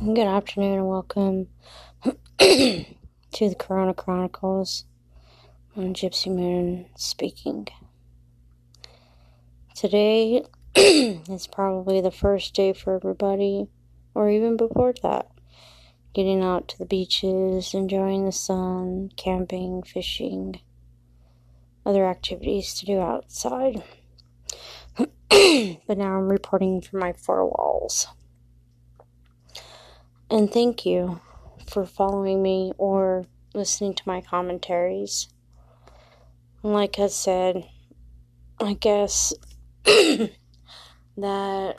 Good afternoon and welcome to the Corona Chronicles. I'm Gypsy Moon speaking. Today is probably the first day for everybody, or even before that. Getting out to the beaches, enjoying the sun, camping, fishing, other activities to do outside. but now I'm reporting from my four walls. And thank you for following me or listening to my commentaries. Like I said, I guess that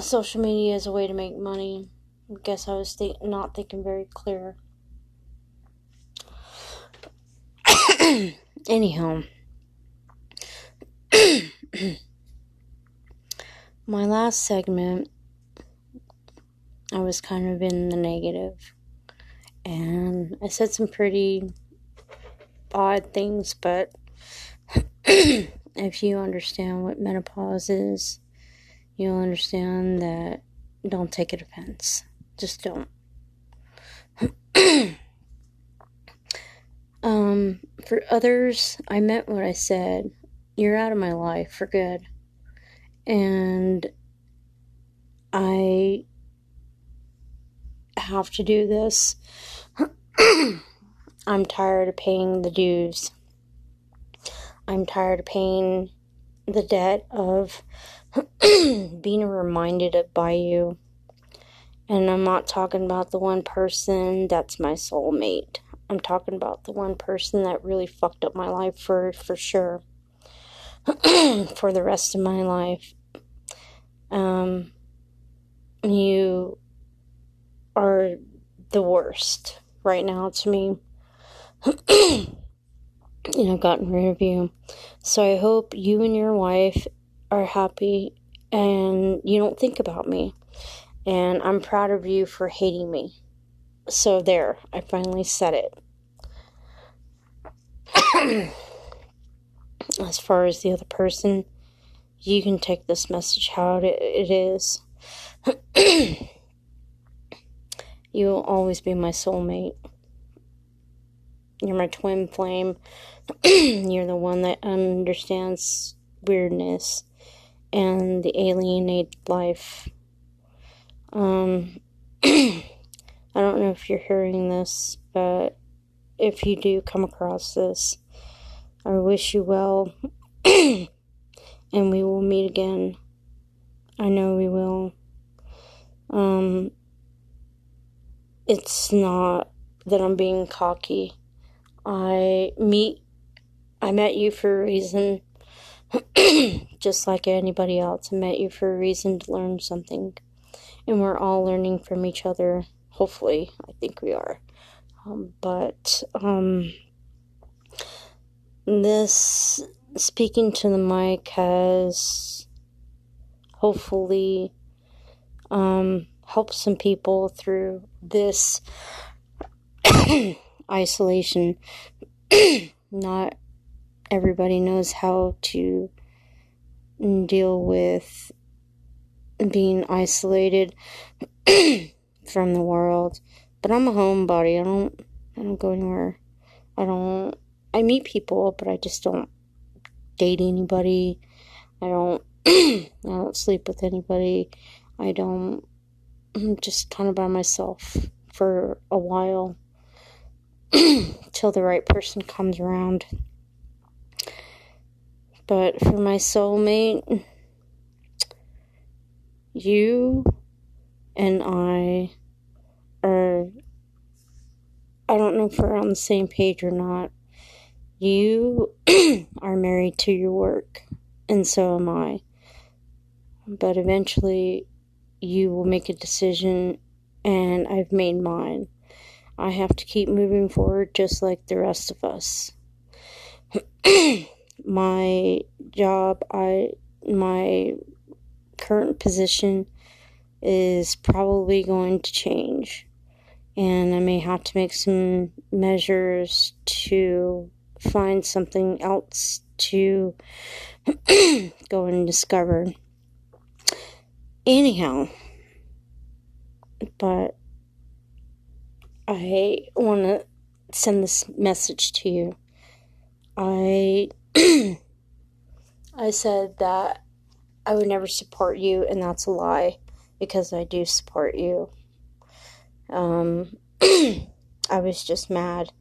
social media is a way to make money. I guess I was not thinking very clear. Anyhow, my last segment I was kind of in the negative. And I said some pretty odd things, but if you understand what menopause is, you'll understand that don't take it offense. Just don't. um, for others, I meant what I said. You're out of my life for good. And I have to do this. I'm tired of paying the dues. I'm tired of paying the debt of being reminded of by you. And I'm not talking about the one person that's my soulmate. I'm talking about the one person that really fucked up my life for for sure. for the rest of my life. Um you are the worst right now to me. and I've gotten rid of you. So I hope you and your wife are happy and you don't think about me. And I'm proud of you for hating me. So there, I finally said it. as far as the other person, you can take this message how it, it is. You will always be my soulmate. You're my twin flame. You're the one that understands weirdness and the alienated life. Um, I don't know if you're hearing this, but if you do come across this, I wish you well, and we will meet again. I know we will. Um, it's not that I'm being cocky. I meet, I met you for a reason, just like anybody else. I met you for a reason to learn something, and we're all learning from each other. Hopefully, I think we are. Um, but um, this speaking to the mic has hopefully um, helped some people through this isolation. Not everybody knows how to deal with being isolated from the world. But I'm a homebody. I don't I don't go anywhere. I don't I meet people, but I just don't date anybody. I don't I don't sleep with anybody. I don't I'm just kind of by myself for a while till the right person comes around. But for my soulmate, you and I are I don't know if we're on the same page or not. You are married to your work, and so am I. But eventually, you will make a decision, and I've made mine. I have to keep moving forward just like the rest of us. my job, I my current position is probably going to change and I may have to make some measures to find something else to go and discover. Anyhow, but I want to send this message to you. I I said that I would never support you, and that's a lie because I do support you. Um, I was just mad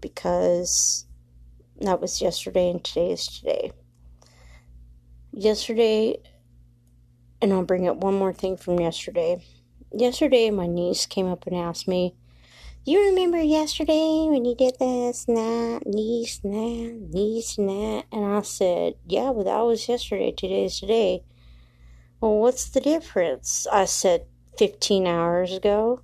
because that was yesterday and today is today. Yesterday, and I'll bring up one more thing from yesterday. Yesterday, my niece came up and asked me, You remember yesterday when you did this that, niece that, niece that? And I said, Yeah, but that was yesterday. Today's today. Well, what's the difference? I said, 15 hours ago.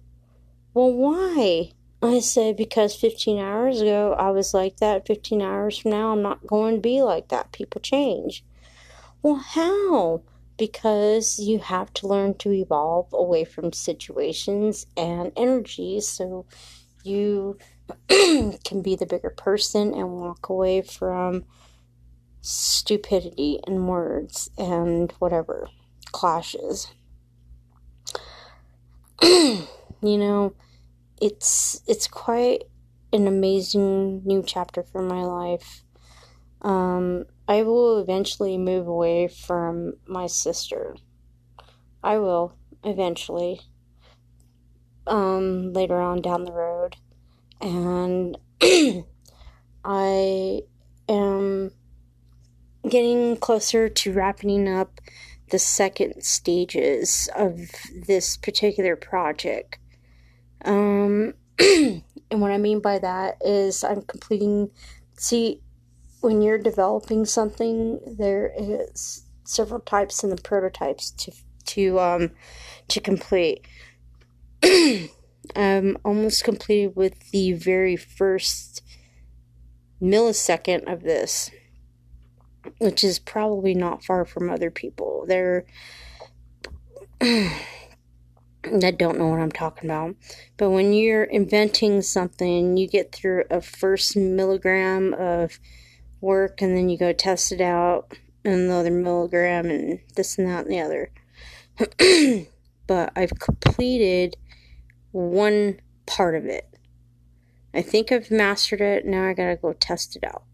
Well, why? I said, because 15 hours ago I was like that. 15 hours from now I'm not going to be like that. People change. Well, how? Because you have to learn to evolve away from situations and energies so you can be the bigger person and walk away from stupidity and words and whatever clashes. you know, it's it's quite an amazing new chapter for my life. Um, I will eventually move away from my sister. I will eventually. Um, later on down the road, and I am getting closer to wrapping up the second stages of this particular project. Um, and what I mean by that is I'm completing. See, when you're developing something, there is several types in the prototypes to to um to complete. I'm almost completed with the very first millisecond of this, which is probably not far from other people. They're that don't know what I'm talking about. But when you're inventing something, you get through a first milligram of work and then you go test it out and another milligram and this and that and the other. but I've completed one part of it. I think I've mastered it. Now I gotta go test it out.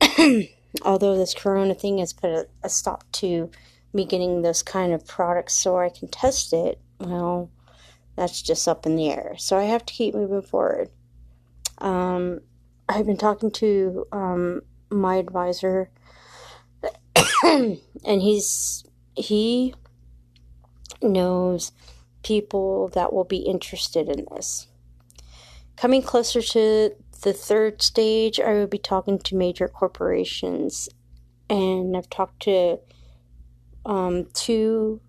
Although this corona thing has put a, a stop to me getting this kind of product so I can test it, well, that's just up in the air. So I have to keep moving forward. Um, I've been talking to um, my advisor, and he's he knows people that will be interested in this. Coming closer to the third stage, I will be talking to major corporations, and I've talked to um, two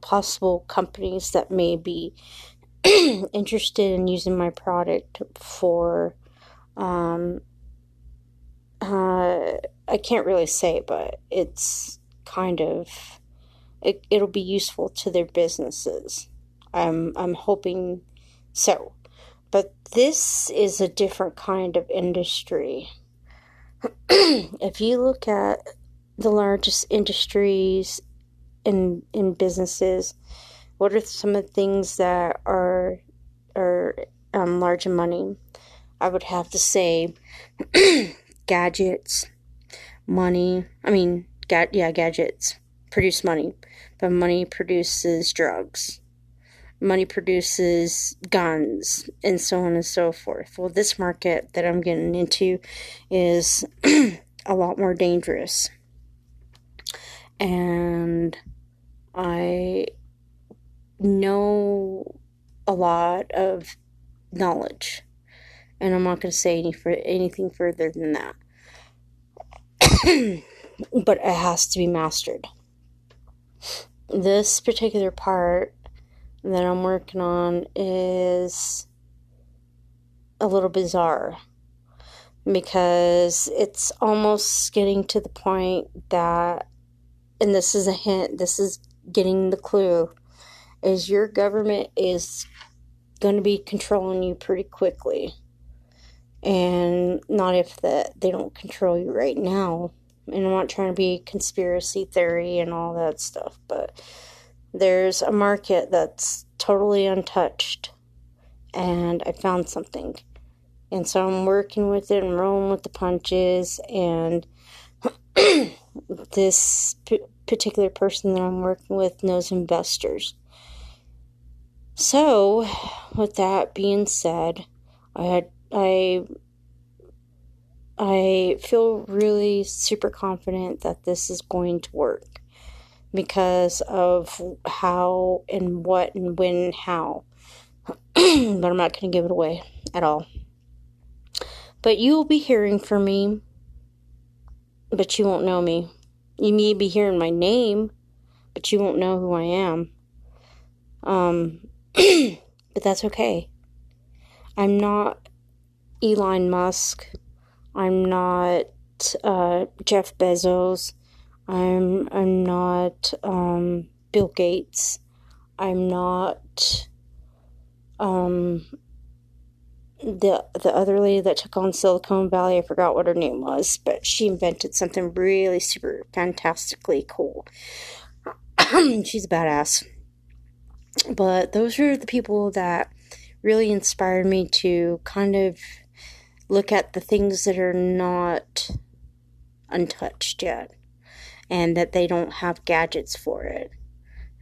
possible companies that may be interested in using my product for um, uh, I can't really say, but it's kind of it, it'll be useful to their businesses. I'm I'm hoping so. But this is a different kind of industry. if you look at the largest industries in in businesses, what are some of the things that are are um, large in money? I would have to say gadgets, money. I mean, ga- yeah, gadgets produce money, but money produces drugs. Money produces guns and so on and so forth. Well, this market that I'm getting into is a lot more dangerous. And I know a lot of knowledge and I'm not going to say any for anything further than that. but it has to be mastered. This particular part that I'm working on is a little bizarre because it's almost getting to the point that and this is a hint this is getting the clue is your government is going to be controlling you pretty quickly and not if that they don't control you right now. And I'm not trying to be conspiracy theory and all that stuff, but there's a market that's totally untouched, and I found something. And so I'm working with it and rolling with the punches, and this p- particular person that I'm working with knows investors. So, with that being said, I had I I feel really super confident that this is going to work because of how and what and when and how. but I'm not going to give it away at all. But you will be hearing from me, but you won't know me. You may be hearing my name, but you won't know who I am. Um, but that's okay. I'm not Elon Musk. I'm not uh, Jeff Bezos. I'm I'm not um, Bill Gates. I'm not um, the the other lady that took on Silicon Valley. I forgot what her name was, but she invented something really super fantastically cool. She's a badass. But those are the people that really inspired me to kind of look at the things that are not untouched yet and that they don't have gadgets for it.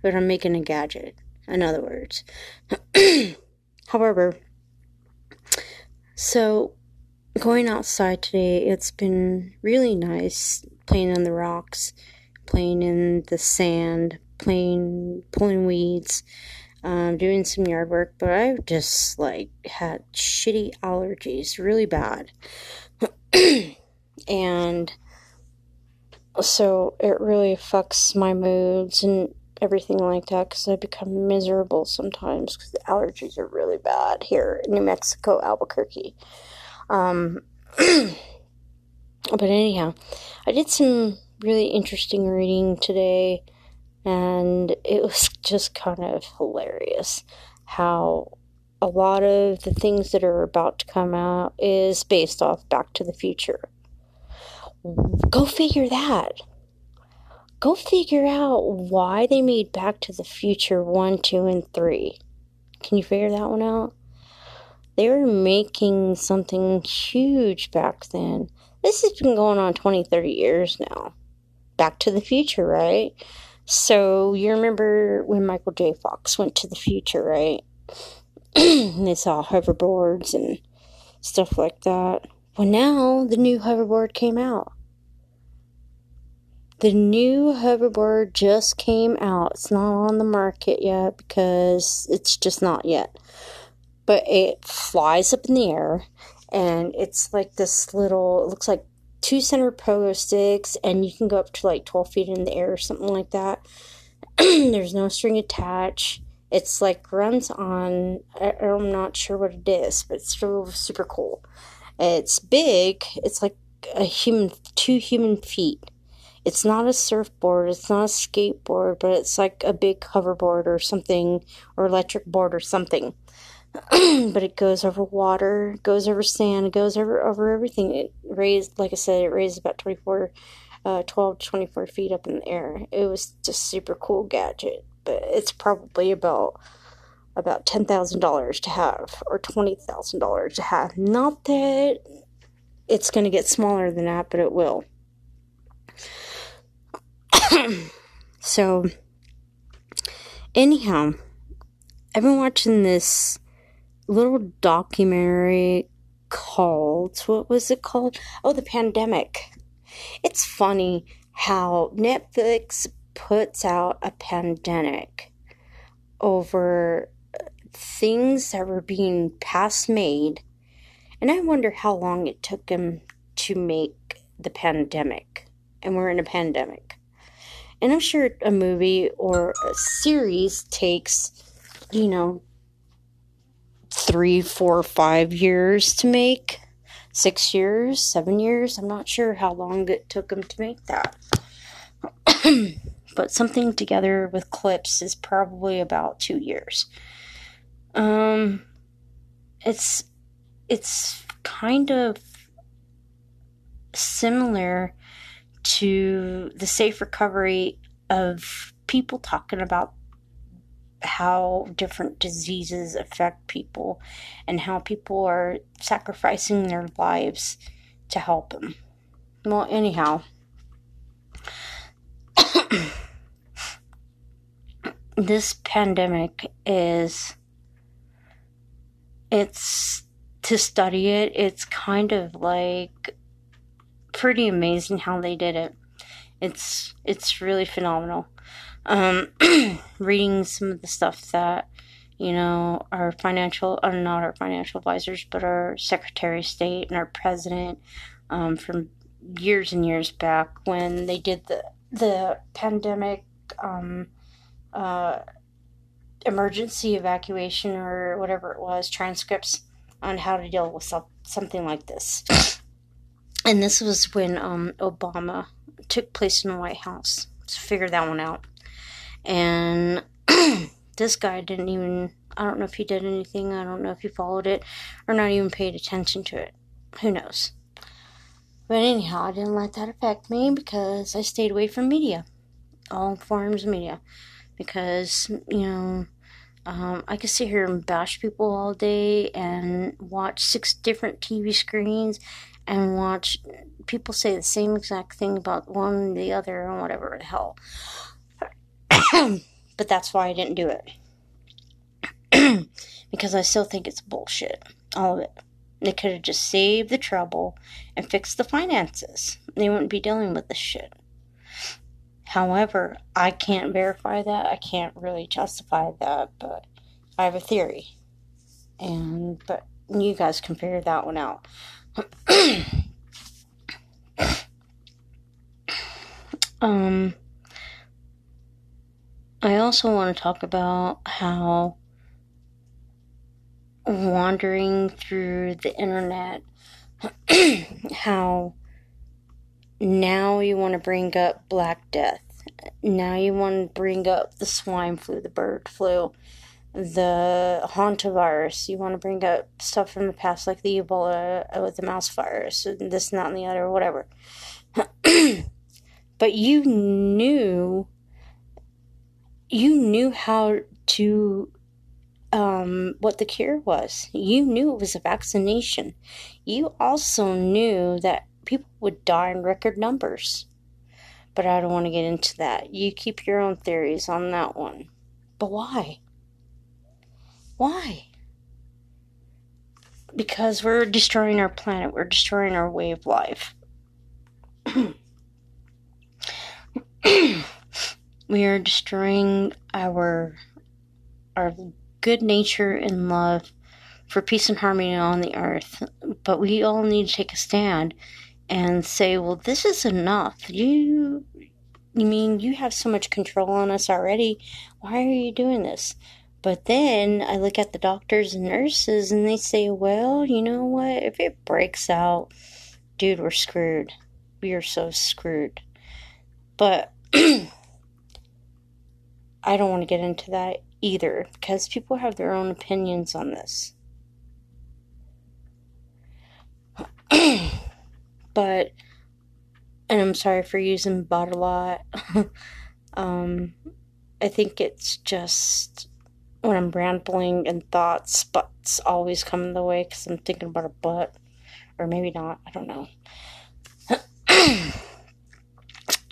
But I'm making a gadget, in other words. However, so going outside today, it's been really nice playing on the rocks, playing in the sand, playing, pulling weeds, um, doing some yard work, but I've just like had shitty allergies, really bad. and so it really affects my moods and everything like that because I become miserable sometimes because the allergies are really bad here in New Mexico, Albuquerque. Um, but anyhow, I did some really interesting reading today and it was just kind of hilarious how a lot of the things that are about to come out is based off Back to the Future. Go figure that. Go figure out why they made Back to the Future 1, 2, and 3. Can you figure that one out? They were making something huge back then. This has been going on 20, 30 years now. Back to the future, right? So you remember when Michael J. Fox went to the future, right? they saw hoverboards and stuff like that. Well, now the new hoverboard came out. The new hoverboard just came out. It's not on the market yet because it's just not yet. But it flies up in the air and it's like this little, it looks like two center pogo sticks and you can go up to like 12 feet in the air or something like that. There's no string attached. It's like runs on, I'm not sure what it is, but it's still super cool. It's big. It's like a human, two human feet it's not a surfboard, it's not a skateboard, but it's like a big hoverboard or something, or electric board or something. but it goes over water, goes over sand, it goes over over everything. It raised, like I said, it raised about 24, uh, 12 to 24 feet up in the air. It was just super cool gadget, but it's probably about about ten thousand dollars to have or twenty thousand dollars to have. Not that it's going to get smaller than that, but it will. so, anyhow, I've been watching this little documentary called, what was it called? Oh, The Pandemic. It's funny how Netflix puts out a pandemic over uh, things that were being past made. And I wonder how long it took them to make the pandemic. And we're in a pandemic. And I'm sure a movie or a series takes, you know, three, four, five years to make. Six years, seven years. I'm not sure how long it took them to make that. but something together with clips is probably about two years. Um, it's it's kind of similar to the safe recovery of people talking about how different diseases affect people and how people are sacrificing their lives to help them. Well, anyhow, this pandemic is it's to study it it's kind of like pretty amazing how they did it. It's it's really phenomenal. Um, reading some of the stuff that you know our financial, or uh, not our financial advisors, but our Secretary of State and our President um, from years and years back when they did the the pandemic um, uh, emergency evacuation or whatever it was transcripts on how to deal with something like this and this was when um, Obama took place in the White House. So figure that one out. And this guy didn't even. I don't know if he did anything. I don't know if he followed it or not even paid attention to it. Who knows? But anyhow, I didn't let that affect me because I stayed away from media, all forms of media, because you know. Um, I could sit here and bash people all day and watch six different TV screens and watch people say the same exact thing about one the other and whatever the hell. but that's why I didn't do it. because I still think it's bullshit. All of it. They could have just saved the trouble and fixed the finances. They wouldn't be dealing with this shit. However, I can't verify that. I can't really justify that, but I have a theory. And but you guys can figure that one out. um, I also want to talk about how wandering through the internet, how now you want to bring up Black Death. Now you want to bring up the swine flu, the bird flu the hantavirus. You want to bring up stuff from the past, like the Ebola with the mouse virus, this, and that, and the other, whatever. but you knew, you knew how to um, what the cure was. You knew it was a vaccination. You also knew that people would die in record numbers. But I don't want to get into that. You keep your own theories on that one. But why? Why? Because we're destroying our planet, we're destroying our way of life. we are destroying our our good nature and love for peace and harmony on the earth. But we all need to take a stand and say, well, this is enough. You, you mean you have so much control on us already? Why are you doing this? But then I look at the doctors and nurses and they say, well, you know what? If it breaks out, dude, we're screwed. We are so screwed. But I don't want to get into that either because people have their own opinions on this. but, and I'm sorry for using but a lot. um, I think it's just when I'm rambling and thoughts, butts always come in the way because I'm thinking about a butt. Or maybe not, I don't know.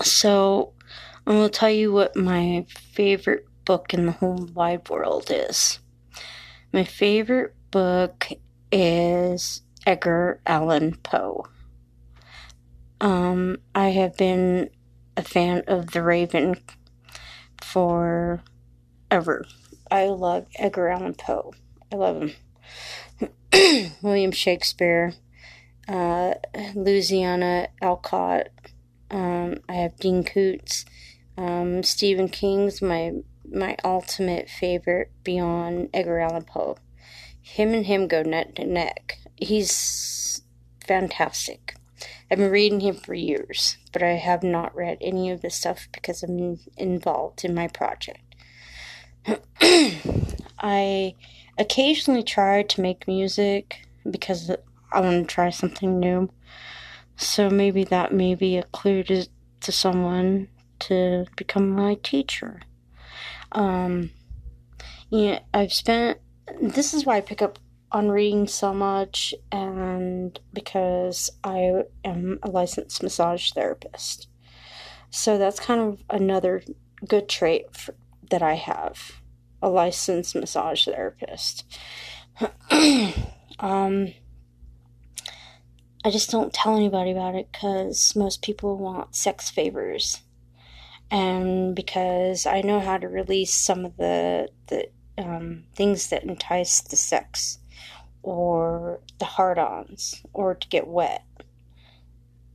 so, Going to tell you what my favorite book in the whole wide world is. My favorite book is Edgar Allan Poe. Um, I have been a fan of The Raven for ever. I love Edgar Allan Poe. I love him. William Shakespeare, uh, Louisiana Alcott. Um, I have Dean Koontz. Um, Stephen King's my my ultimate favorite beyond Edgar Allan Poe. Him and him go neck to neck. He's fantastic. I've been reading him for years, but I have not read any of the stuff because I'm involved in my project. I occasionally try to make music because I want to try something new. So maybe that may be a clue to, to someone to become my teacher. Um, you know, I've spent. This is why I pick up on reading so much, and because I am a licensed massage therapist. So that's kind of another good trait for, that I have a licensed massage therapist. um, I just don't tell anybody about it because most people want sex favors and because I know how to release some of the the um, things that entice the sex or the hard-ons or to get wet.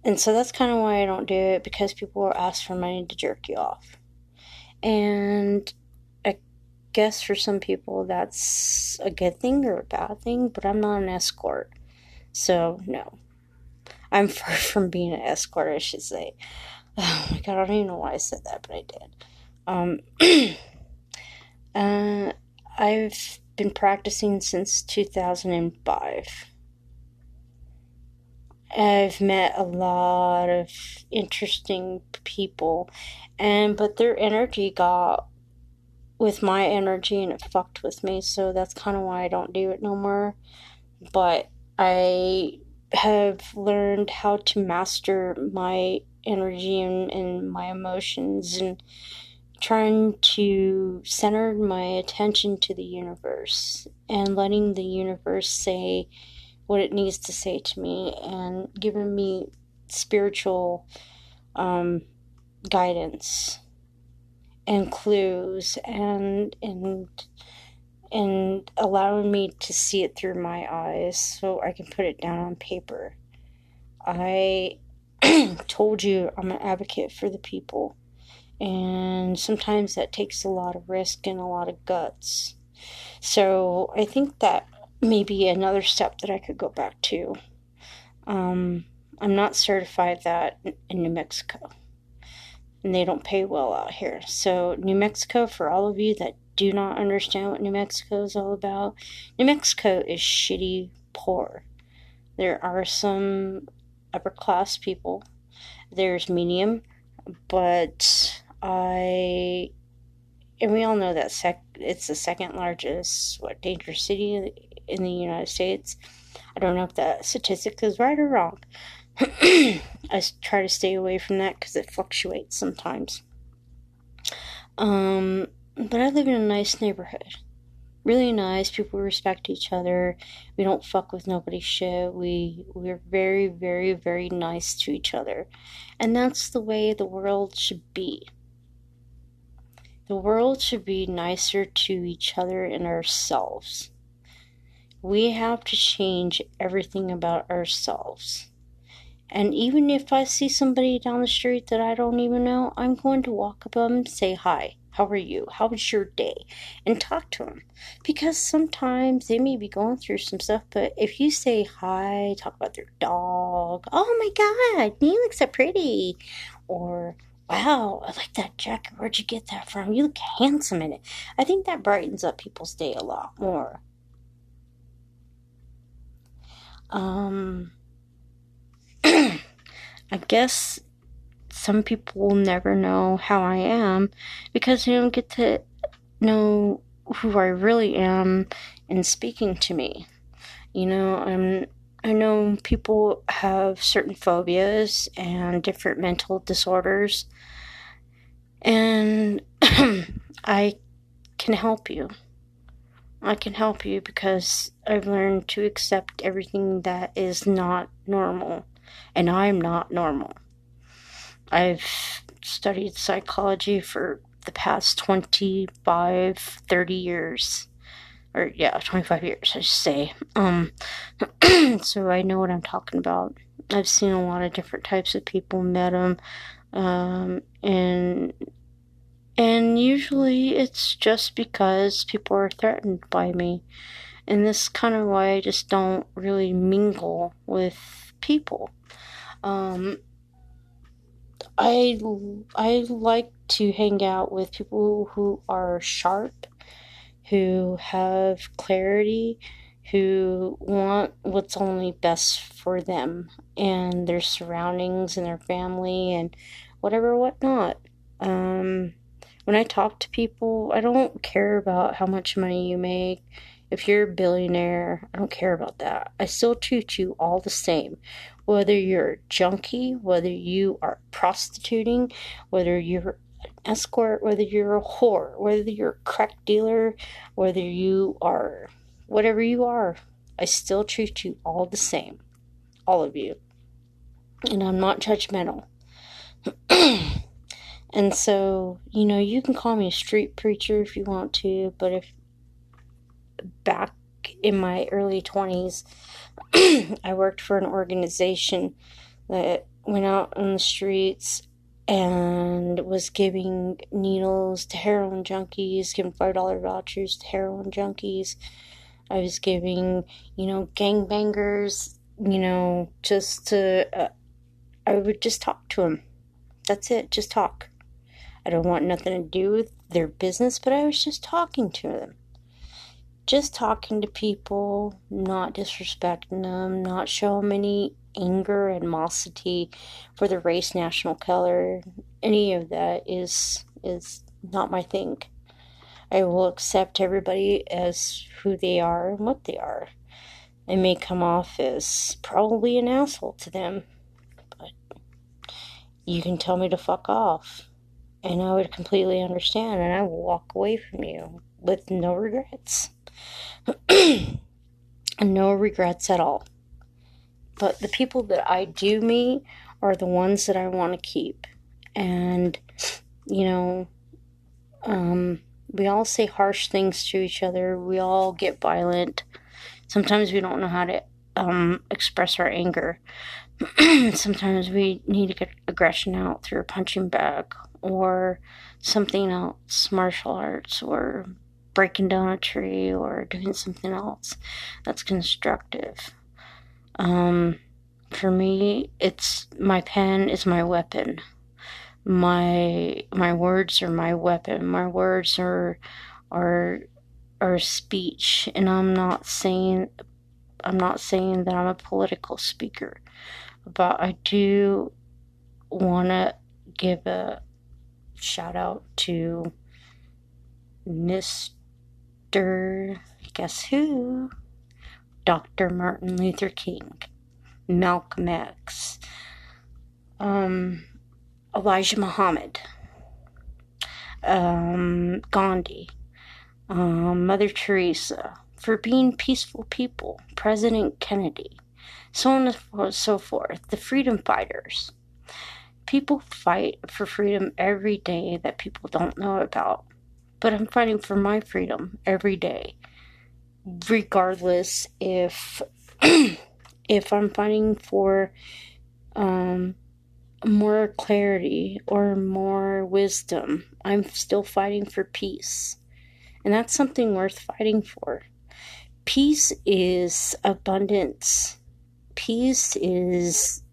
And so that's kind of why I don't do it because people will ask for money to jerk you off. And I guess for some people that's a good thing or a bad thing, but I'm not an escort. So, no. I'm far from being an escort, I should say. Oh my god, I don't even know why I said that, but I did. Um, uh, I've been practicing since 2005. I've met a lot of interesting people, and but their energy got with my energy and it fucked with me, so that's kind of why I don't do it no more. But I have learned how to master my energy and, and my emotions and trying to center my attention to the universe and letting the universe say what it needs to say to me and giving me spiritual um, guidance and clues and and and allowing me to see it through my eyes so I can put it down on paper. I told you I'm an advocate for the people. And sometimes that takes a lot of risk and a lot of guts. So I think that may be another step that I could go back to. Um, I'm not certified that in New Mexico. And they don't pay well out here. So, New Mexico, for all of you that do not understand what New Mexico is all about, New Mexico is shitty poor. There are some upper class people. There's medium, but I and we all know that sec- it's the second largest what dangerous city in the United States. I don't know if that statistic is right or wrong. I try to stay away from that because it fluctuates sometimes. Um, but I live in a nice neighborhood. Really nice. People respect each other. We don't fuck with nobody's shit. We we're very, very, very nice to each other. And that's the way the world should be. The world should be nicer to each other and ourselves. We have to change everything about ourselves. And even if I see somebody down the street that I don't even know, I'm going to walk up them and say hi. How are you? How was your day? And talk to them. Because sometimes they may be going through some stuff, but if you say hi, talk about their dog, oh my god, you look so pretty. Or, wow, I like that jacket. Where'd you get that from? You look handsome in it. I think that brightens up people's day a lot more. Um, I guess some people will never know how I am because they don't get to know who I really am in speaking to me. You know, I'm I know people have certain phobias and different mental disorders and I can help you. I can help you because I've learned to accept everything that is not normal, and I'm not normal. I've studied psychology for the past 25, 30 years. Or, yeah, 25 years, I should say. Um, so I know what I'm talking about. I've seen a lot of different types of people, met them, um, and and usually it's just because people are threatened by me. And this kind of why I just don't really mingle with people. Um, I, I like to hang out with people who are sharp, who have clarity, who want what's only best for them and their surroundings and their family and whatever whatnot. Um, when I talk to people, I don't care about how much money you make. If you're a billionaire, I don't care about that. I still treat you all the same. Whether you're a junkie, whether you are prostituting, whether you're an escort, whether you're a whore, whether you're a crack dealer, whether you are whatever you are, I still treat you all the same. All of you. And I'm not judgmental. And so, you know, you can call me a street preacher if you want to, but if back in my early 20s, I worked for an organization that went out on the streets and was giving needles to heroin junkies, giving $5 vouchers to heroin junkies. I was giving, you know, gangbangers, you know, just to, uh, I would just talk to them. That's it, just talk. I don't want nothing to do with their business, but I was just talking to them. Just talking to people, not disrespecting them, not showing any anger, animosity for the race, national color. Any of that is is not my thing. I will accept everybody as who they are and what they are. I may come off as probably an asshole to them, but you can tell me to fuck off and I would completely understand and I will walk away from you with no regrets. no regrets at all. But the people that I do meet are the ones that I want to keep. And, you know, um, we all say harsh things to each other. We all get violent. Sometimes we don't know how to um, express our anger. Sometimes we need to get aggression out through a punching bag or something else, martial arts, or breaking down a tree, or doing something else that's constructive. Um, for me, it's my pen is my weapon. My my words are my weapon. My words are are are speech, and I'm not saying I'm not saying that I'm a political speaker, but I do want to give a shout out to Miss Dr. Guess who? Dr. Martin Luther King, Malcolm X, um, Elijah Muhammad, um, Gandhi, um, Mother Teresa, for being peaceful people, President Kennedy, so on and so forth, the freedom fighters. People fight for freedom every day that people don't know about. But I'm fighting for my freedom every day. Regardless if if I'm fighting for um, more clarity or more wisdom, I'm still fighting for peace. And that's something worth fighting for. Peace is abundance. Peace is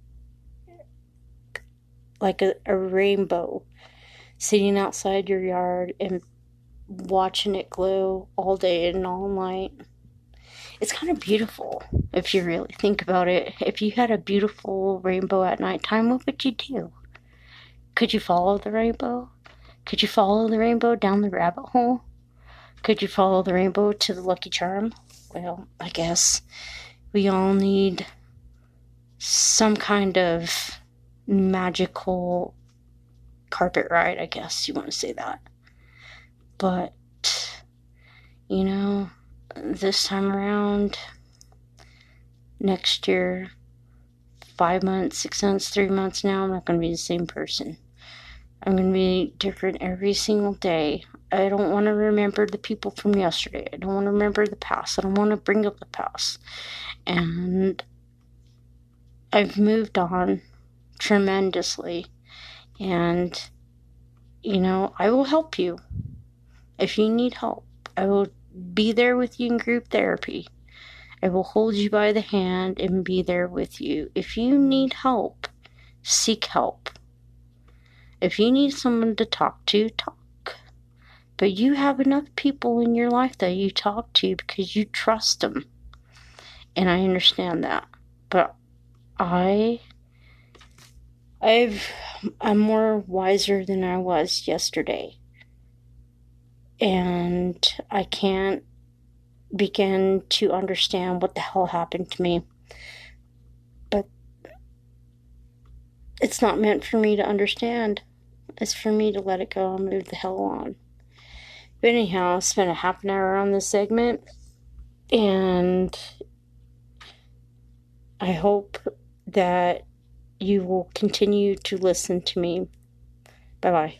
like a, a rainbow sitting outside your yard and watching it glow all day and all night. It's kind of beautiful if you really think about it. If you had a beautiful rainbow at nighttime, what would you do? Could you follow the rainbow? Could you follow the rainbow down the rabbit hole? Could you follow the rainbow to the Lucky Charm? Well, I guess we all need some kind of magical carpet ride, I guess you want to say that. But, you know, this time around, next year, five months, six months, three months now, I'm not going to be the same person. I'm going to be different every single day. I don't want to remember the people from yesterday. I don't want to remember the past. I don't want to bring up the past. And I've moved on tremendously. And, you know, I will help you. If you need help, I will be there with you in group therapy. I will hold you by the hand and be there with you. If you need help, seek help. If you need someone to talk to, talk. But you have enough people in your life that you talk to because you trust them. And I understand that. But I I've I'm more wiser than I was yesterday. And I can't begin to understand what the hell happened to me. But it's not meant for me to understand. It's for me to let it go and move the hell on. But anyhow, I spent a half an hour on this segment, and I hope that you will continue to listen to me. Bye bye.